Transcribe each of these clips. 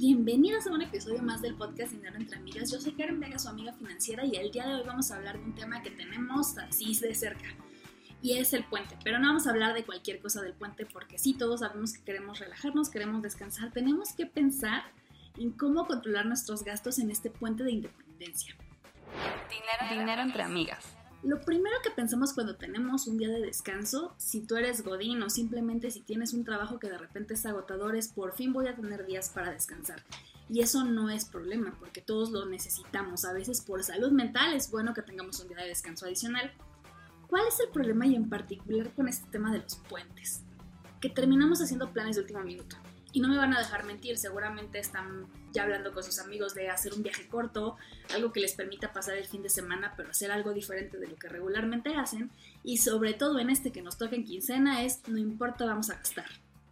Bienvenidos a un episodio más del podcast Dinero entre Amigas. Yo soy Karen Vega, su amiga financiera, y el día de hoy vamos a hablar de un tema que tenemos así de cerca, y es el puente. Pero no vamos a hablar de cualquier cosa del puente, porque sí, todos sabemos que queremos relajarnos, queremos descansar, tenemos que pensar en cómo controlar nuestros gastos en este puente de independencia. Dinero, Dinero entre amigas. Lo primero que pensamos cuando tenemos un día de descanso, si tú eres godín o simplemente si tienes un trabajo que de repente es agotador, es por fin voy a tener días para descansar. Y eso no es problema, porque todos lo necesitamos. A veces por salud mental es bueno que tengamos un día de descanso adicional. ¿Cuál es el problema y en particular con este tema de los puentes? Que terminamos haciendo planes de último minuto. Y no me van a dejar mentir, seguramente están ya hablando con sus amigos de hacer un viaje corto, algo que les permita pasar el fin de semana, pero hacer algo diferente de lo que regularmente hacen. Y sobre todo en este que nos toca en quincena es, no importa, vamos a gastar.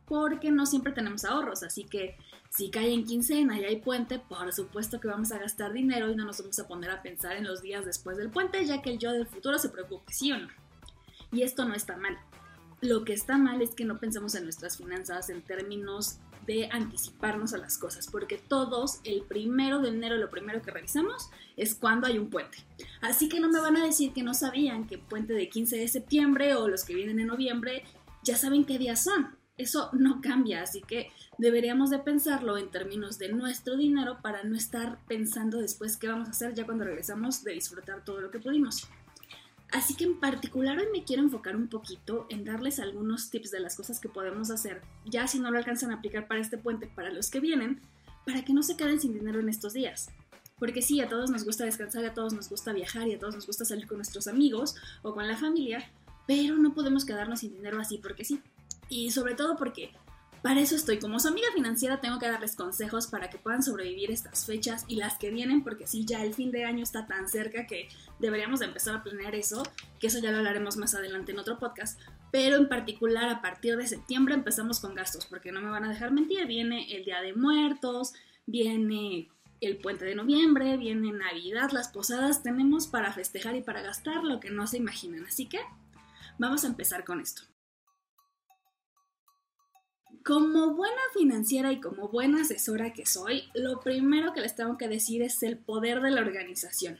Porque no siempre tenemos ahorros, así que si cae en quincena y hay puente, por supuesto que vamos a gastar dinero y no nos vamos a poner a pensar en los días después del puente, ya que el yo del futuro se preocupe, ¿sí o no? Y esto no está mal. Lo que está mal es que no pensamos en nuestras finanzas en términos de anticiparnos a las cosas, porque todos el primero de enero lo primero que revisamos es cuando hay un puente. Así que no me van a decir que no sabían que puente de 15 de septiembre o los que vienen en noviembre ya saben qué días son. Eso no cambia, así que deberíamos de pensarlo en términos de nuestro dinero para no estar pensando después qué vamos a hacer ya cuando regresamos de disfrutar todo lo que pudimos. Así que en particular hoy me quiero enfocar un poquito en darles algunos tips de las cosas que podemos hacer, ya si no lo alcanzan a aplicar para este puente, para los que vienen, para que no se queden sin dinero en estos días. Porque sí, a todos nos gusta descansar, a todos nos gusta viajar y a todos nos gusta salir con nuestros amigos o con la familia, pero no podemos quedarnos sin dinero así porque sí. Y sobre todo porque para eso estoy. Como su amiga financiera tengo que darles consejos para que puedan sobrevivir estas fechas y las que vienen, porque sí, ya el fin de año está tan cerca que deberíamos de empezar a planear eso, que eso ya lo hablaremos más adelante en otro podcast. Pero en particular a partir de septiembre empezamos con gastos, porque no me van a dejar mentir, viene el Día de Muertos, viene el puente de noviembre, viene Navidad, las posadas, tenemos para festejar y para gastar lo que no se imaginan. Así que vamos a empezar con esto. Como buena financiera y como buena asesora que soy, lo primero que les tengo que decir es el poder de la organización.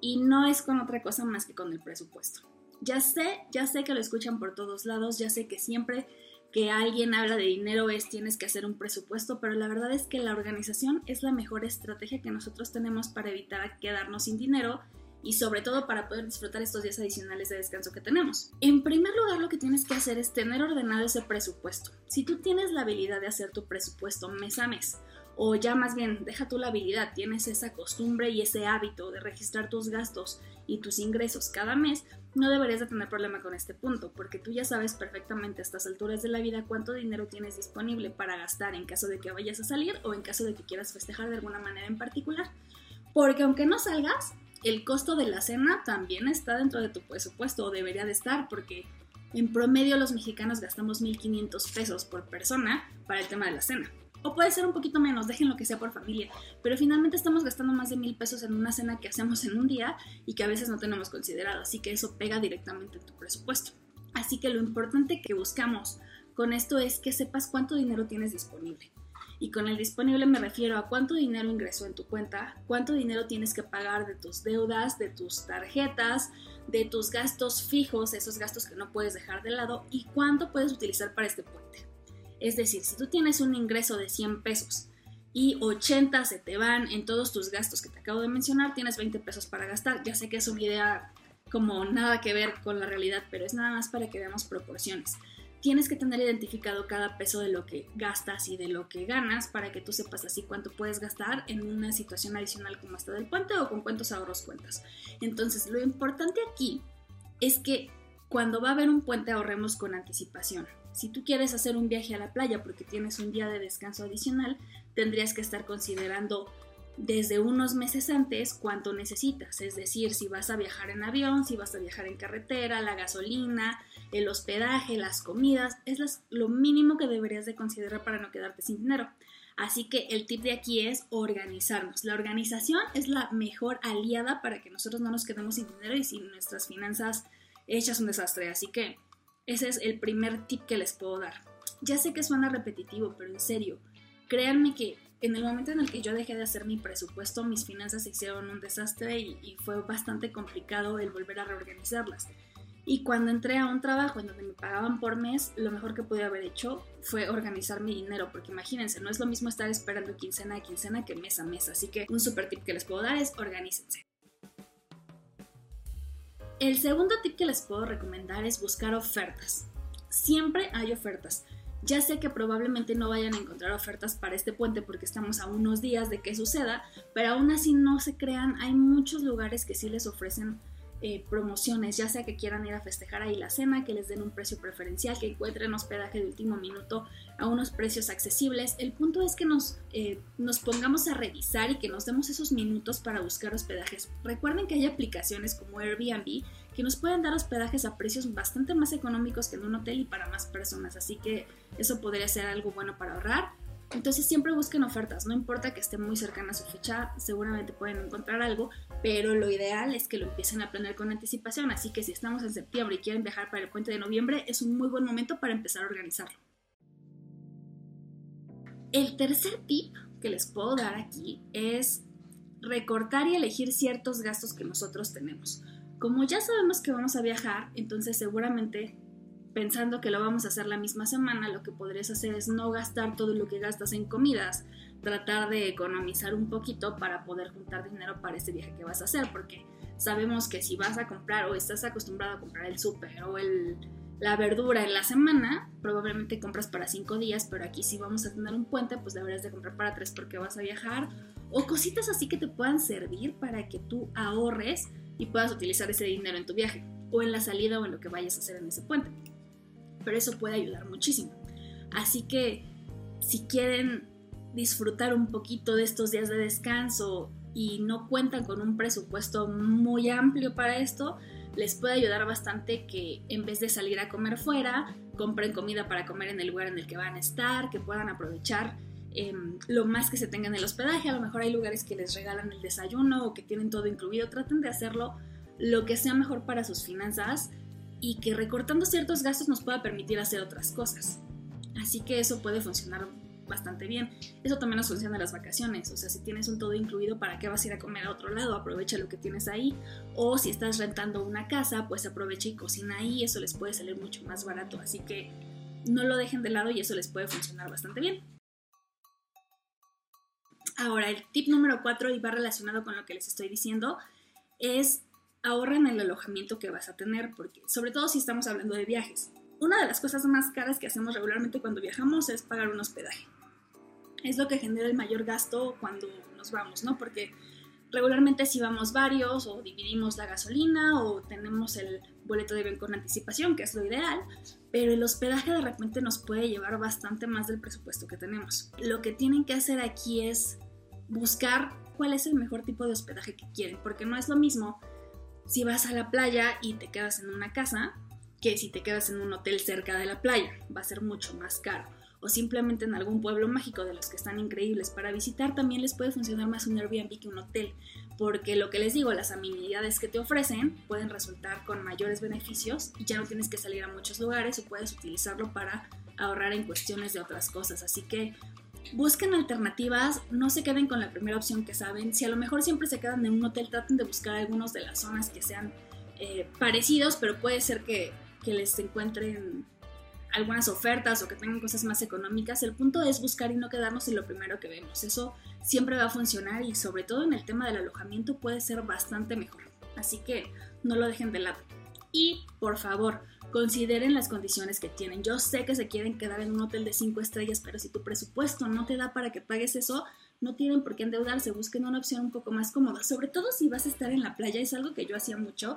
Y no es con otra cosa más que con el presupuesto. Ya sé, ya sé que lo escuchan por todos lados, ya sé que siempre que alguien habla de dinero es tienes que hacer un presupuesto, pero la verdad es que la organización es la mejor estrategia que nosotros tenemos para evitar quedarnos sin dinero y sobre todo para poder disfrutar estos días adicionales de descanso que tenemos. En primer lugar, lo que tienes que hacer es tener ordenado ese presupuesto. Si tú tienes la habilidad de hacer tu presupuesto mes a mes, o ya más bien, deja tú la habilidad, tienes esa costumbre y ese hábito de registrar tus gastos y tus ingresos cada mes, no deberías de tener problema con este punto, porque tú ya sabes perfectamente a estas alturas de la vida cuánto dinero tienes disponible para gastar en caso de que vayas a salir o en caso de que quieras festejar de alguna manera en particular. Porque aunque no salgas, el costo de la cena también está dentro de tu presupuesto o debería de estar porque en promedio los mexicanos gastamos 1.500 pesos por persona para el tema de la cena. O puede ser un poquito menos, dejen lo que sea por familia, pero finalmente estamos gastando más de mil pesos en una cena que hacemos en un día y que a veces no tenemos considerado, así que eso pega directamente en tu presupuesto. Así que lo importante que buscamos con esto es que sepas cuánto dinero tienes disponible. Y con el disponible me refiero a cuánto dinero ingresó en tu cuenta, cuánto dinero tienes que pagar de tus deudas, de tus tarjetas, de tus gastos fijos, esos gastos que no puedes dejar de lado, y cuánto puedes utilizar para este puente. Es decir, si tú tienes un ingreso de 100 pesos y 80 se te van en todos tus gastos que te acabo de mencionar, tienes 20 pesos para gastar. Ya sé que es una idea como nada que ver con la realidad, pero es nada más para que veamos proporciones tienes que tener identificado cada peso de lo que gastas y de lo que ganas para que tú sepas así cuánto puedes gastar en una situación adicional como esta del puente o con cuántos ahorros cuentas. Entonces, lo importante aquí es que cuando va a haber un puente ahorremos con anticipación. Si tú quieres hacer un viaje a la playa porque tienes un día de descanso adicional, tendrías que estar considerando desde unos meses antes cuánto necesitas, es decir, si vas a viajar en avión, si vas a viajar en carretera, la gasolina, el hospedaje, las comidas, es lo mínimo que deberías de considerar para no quedarte sin dinero. Así que el tip de aquí es organizarnos. La organización es la mejor aliada para que nosotros no nos quedemos sin dinero y sin nuestras finanzas hechas un desastre. Así que ese es el primer tip que les puedo dar. Ya sé que suena repetitivo, pero en serio, créanme que en el momento en el que yo dejé de hacer mi presupuesto, mis finanzas se hicieron un desastre y, y fue bastante complicado el volver a reorganizarlas. Y cuando entré a un trabajo en donde me pagaban por mes, lo mejor que pude haber hecho fue organizar mi dinero, porque imagínense, no es lo mismo estar esperando quincena a quincena que mes a mes. Así que un super tip que les puedo dar es organícense. El segundo tip que les puedo recomendar es buscar ofertas. Siempre hay ofertas. Ya sé que probablemente no vayan a encontrar ofertas para este puente porque estamos a unos días de que suceda, pero aún así no se crean, hay muchos lugares que sí les ofrecen eh, promociones, ya sea que quieran ir a festejar ahí la cena, que les den un precio preferencial, que encuentren hospedaje de último minuto a unos precios accesibles. El punto es que nos, eh, nos pongamos a revisar y que nos demos esos minutos para buscar hospedajes. Recuerden que hay aplicaciones como Airbnb que nos pueden dar hospedajes a precios bastante más económicos que en un hotel y para más personas, así que eso podría ser algo bueno para ahorrar. Entonces siempre busquen ofertas, no importa que esté muy cercana a su fecha, seguramente pueden encontrar algo, pero lo ideal es que lo empiecen a planear con anticipación, así que si estamos en septiembre y quieren viajar para el puente de noviembre, es un muy buen momento para empezar a organizarlo. El tercer tip que les puedo dar aquí es recortar y elegir ciertos gastos que nosotros tenemos. Como ya sabemos que vamos a viajar, entonces seguramente pensando que lo vamos a hacer la misma semana, lo que podrías hacer es no gastar todo lo que gastas en comidas, tratar de economizar un poquito para poder juntar dinero para este viaje que vas a hacer, porque sabemos que si vas a comprar o estás acostumbrado a comprar el súper o el, la verdura en la semana, probablemente compras para cinco días, pero aquí si vamos a tener un puente, pues deberías de comprar para tres porque vas a viajar, o cositas así que te puedan servir para que tú ahorres y puedas utilizar ese dinero en tu viaje, o en la salida o en lo que vayas a hacer en ese puente pero eso puede ayudar muchísimo. Así que si quieren disfrutar un poquito de estos días de descanso y no cuentan con un presupuesto muy amplio para esto, les puede ayudar bastante que en vez de salir a comer fuera, compren comida para comer en el lugar en el que van a estar, que puedan aprovechar em, lo más que se tenga en el hospedaje. A lo mejor hay lugares que les regalan el desayuno o que tienen todo incluido. Traten de hacerlo lo que sea mejor para sus finanzas y que recortando ciertos gastos nos pueda permitir hacer otras cosas. Así que eso puede funcionar bastante bien. Eso también nos funciona en las vacaciones, o sea, si tienes un todo incluido, ¿para qué vas a ir a comer a otro lado? Aprovecha lo que tienes ahí. O si estás rentando una casa, pues aprovecha y cocina ahí, eso les puede salir mucho más barato. Así que no lo dejen de lado y eso les puede funcionar bastante bien. Ahora, el tip número 4 y va relacionado con lo que les estoy diciendo es ahorra en el alojamiento que vas a tener, porque sobre todo si estamos hablando de viajes. Una de las cosas más caras que hacemos regularmente cuando viajamos es pagar un hospedaje. Es lo que genera el mayor gasto cuando nos vamos, ¿no? Porque regularmente si vamos varios o dividimos la gasolina o tenemos el boleto de avión con anticipación, que es lo ideal, pero el hospedaje de repente nos puede llevar bastante más del presupuesto que tenemos. Lo que tienen que hacer aquí es buscar cuál es el mejor tipo de hospedaje que quieren, porque no es lo mismo si vas a la playa y te quedas en una casa que si te quedas en un hotel cerca de la playa. Va a ser mucho más caro. O simplemente en algún pueblo mágico de los que están increíbles para visitar, también les puede funcionar más un Airbnb que un hotel. Porque lo que les digo, las amenidades que te ofrecen pueden resultar con mayores beneficios y ya no tienes que salir a muchos lugares o puedes utilizarlo para ahorrar en cuestiones de otras cosas. Así que busquen alternativas, no se queden con la primera opción que saben. Si a lo mejor siempre se quedan en un hotel, traten de buscar algunos de las zonas que sean eh, parecidos, pero puede ser que, que les encuentren algunas ofertas o que tengan cosas más económicas. El punto es buscar y no quedarnos en lo primero que vemos. Eso siempre va a funcionar y sobre todo en el tema del alojamiento puede ser bastante mejor. Así que no lo dejen de lado. Y por favor, consideren las condiciones que tienen. Yo sé que se quieren quedar en un hotel de 5 estrellas, pero si tu presupuesto no te da para que pagues eso, no tienen por qué endeudarse, busquen una opción un poco más cómoda, sobre todo si vas a estar en la playa, es algo que yo hacía mucho.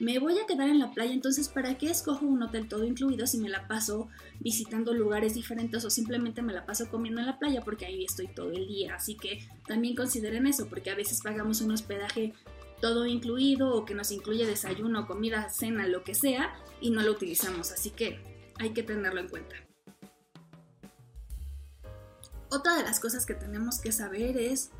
Me voy a quedar en la playa, entonces ¿para qué escojo un hotel todo incluido si me la paso visitando lugares diferentes o simplemente me la paso comiendo en la playa porque ahí estoy todo el día? Así que también consideren eso, porque a veces pagamos un hospedaje todo incluido o que nos incluye desayuno, comida, cena, lo que sea, y no lo utilizamos. Así que hay que tenerlo en cuenta. Otra de las cosas que tenemos que saber es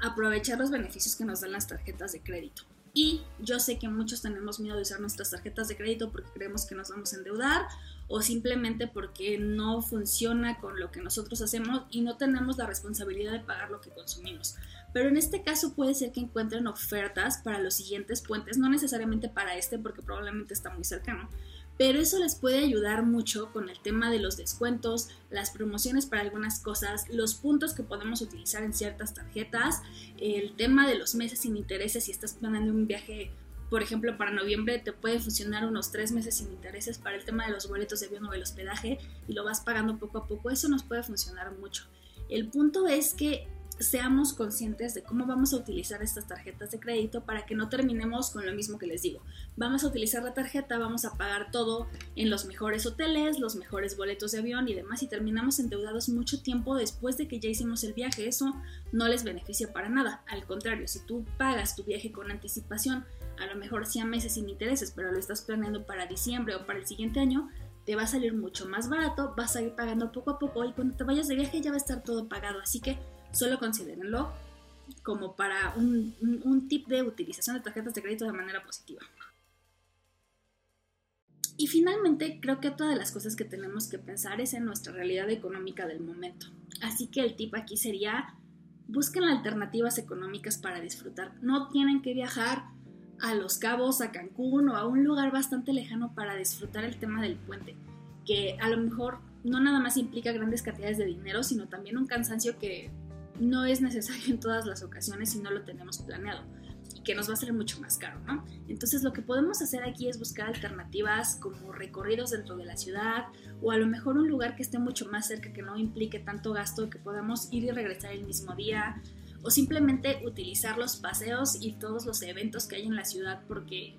aprovechar los beneficios que nos dan las tarjetas de crédito. Y yo sé que muchos tenemos miedo de usar nuestras tarjetas de crédito porque creemos que nos vamos a endeudar o simplemente porque no funciona con lo que nosotros hacemos y no tenemos la responsabilidad de pagar lo que consumimos. Pero en este caso puede ser que encuentren ofertas para los siguientes puentes, no necesariamente para este porque probablemente está muy cercano, pero eso les puede ayudar mucho con el tema de los descuentos, las promociones para algunas cosas, los puntos que podemos utilizar en ciertas tarjetas, el tema de los meses sin intereses si estás planeando un viaje, por ejemplo, para noviembre te puede funcionar unos tres meses sin intereses para el tema de los boletos de avión o el hospedaje y lo vas pagando poco a poco, eso nos puede funcionar mucho. El punto es que seamos conscientes de cómo vamos a utilizar estas tarjetas de crédito para que no terminemos con lo mismo que les digo. Vamos a utilizar la tarjeta, vamos a pagar todo en los mejores hoteles, los mejores boletos de avión y demás y terminamos endeudados mucho tiempo después de que ya hicimos el viaje. Eso no les beneficia para nada. Al contrario, si tú pagas tu viaje con anticipación, a lo mejor sí a meses sin intereses, pero lo estás planeando para diciembre o para el siguiente año, te va a salir mucho más barato, vas a ir pagando poco a poco y cuando te vayas de viaje ya va a estar todo pagado. Así que solo considérenlo como para un, tip de utilización de tarjetas de crédito de manera positiva. Y finalmente, creo que otra de las cosas que tenemos que pensar es en nuestra realidad económica del momento. Así que el tip aquí sería, busquen alternativas económicas para disfrutar. No tienen que viajar a Los Cabos, a Cancún o a un lugar bastante lejano para disfrutar el tema del puente, que a lo mejor no nada más implica grandes cantidades de dinero, sino también un cansancio que no es necesario en todas las ocasiones si no lo tenemos planeado y que nos va a salir mucho más caro, ¿no? Entonces lo que podemos hacer aquí es buscar alternativas como recorridos dentro de la ciudad o a lo mejor un lugar que esté mucho más cerca, que no implique tanto gasto, que podamos ir y regresar el mismo día o simplemente utilizar los paseos y todos los eventos que hay en la ciudad porque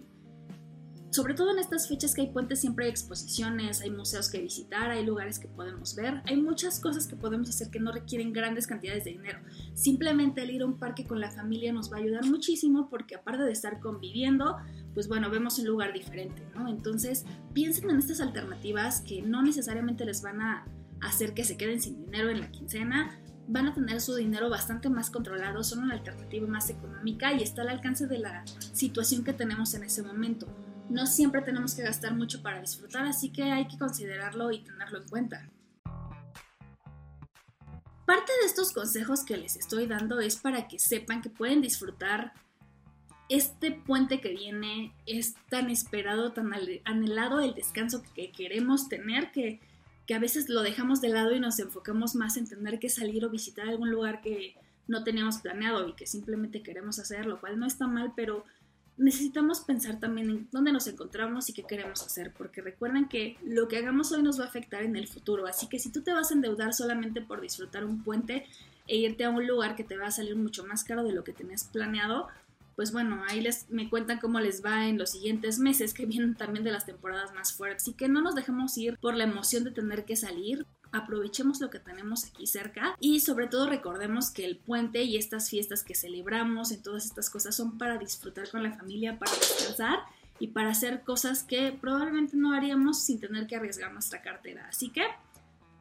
sobre todo en estas fechas que hay puentes siempre hay exposiciones, hay museos que visitar, hay lugares que podemos ver, hay muchas cosas que podemos hacer que no requieren grandes cantidades de dinero. Simplemente el ir a un parque con la familia nos va a ayudar muchísimo porque aparte de estar conviviendo, pues bueno, vemos un lugar diferente, ¿no? Entonces piensen en estas alternativas que no necesariamente les van a hacer que se queden sin dinero en la quincena, van a tener su dinero bastante más controlado, son una alternativa más económica y está al alcance de la situación que tenemos en ese momento no siempre tenemos que gastar mucho para disfrutar, así que hay que considerarlo y tenerlo en cuenta. Parte de estos consejos que les estoy dando es para que sepan que pueden disfrutar este puente que viene, es tan esperado, tan anhelado el descanso que queremos tener que, que a veces lo dejamos de lado y nos enfocamos más en tener que salir o visitar algún lugar que no teníamos planeado y que simplemente queremos hacer, lo cual no está mal, pero necesitamos pensar también en dónde nos encontramos y qué queremos hacer, porque recuerden que lo que hagamos hoy nos va a afectar en el futuro, así que si tú te vas a endeudar solamente por disfrutar un puente e irte a un lugar que te va a salir mucho más caro de lo que tenías planeado, pues bueno, ahí les me cuentan cómo les va en los siguientes meses que vienen también de las temporadas más fuertes, así que no nos dejemos ir por la emoción de tener que salir, aprovechemos lo que tenemos aquí cerca y sobre todo recordemos que el puente y estas fiestas que celebramos en todas estas cosas son para disfrutar con la familia, para descansar y para hacer cosas que probablemente no haríamos sin tener que arriesgar nuestra cartera. Así que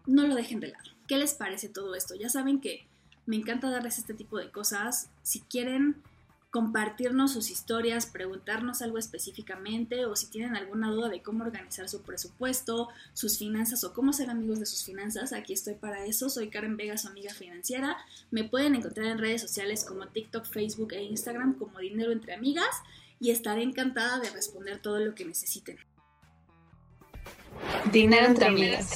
no lo dejen de lado. ¿Qué les parece todo esto? Ya saben que me encanta darles este tipo de cosas. Si quieren compartirnos sus historias, preguntarnos algo específicamente o si tienen alguna duda de cómo organizar su presupuesto, sus finanzas o cómo ser amigos de sus finanzas, aquí estoy para eso. Soy Karen Vega, su amiga financiera. Me pueden encontrar en redes sociales como TikTok, Facebook e Instagram como Dinero entre Amigas y estaré encantada de responder todo lo que necesiten. Dinero entre amigas.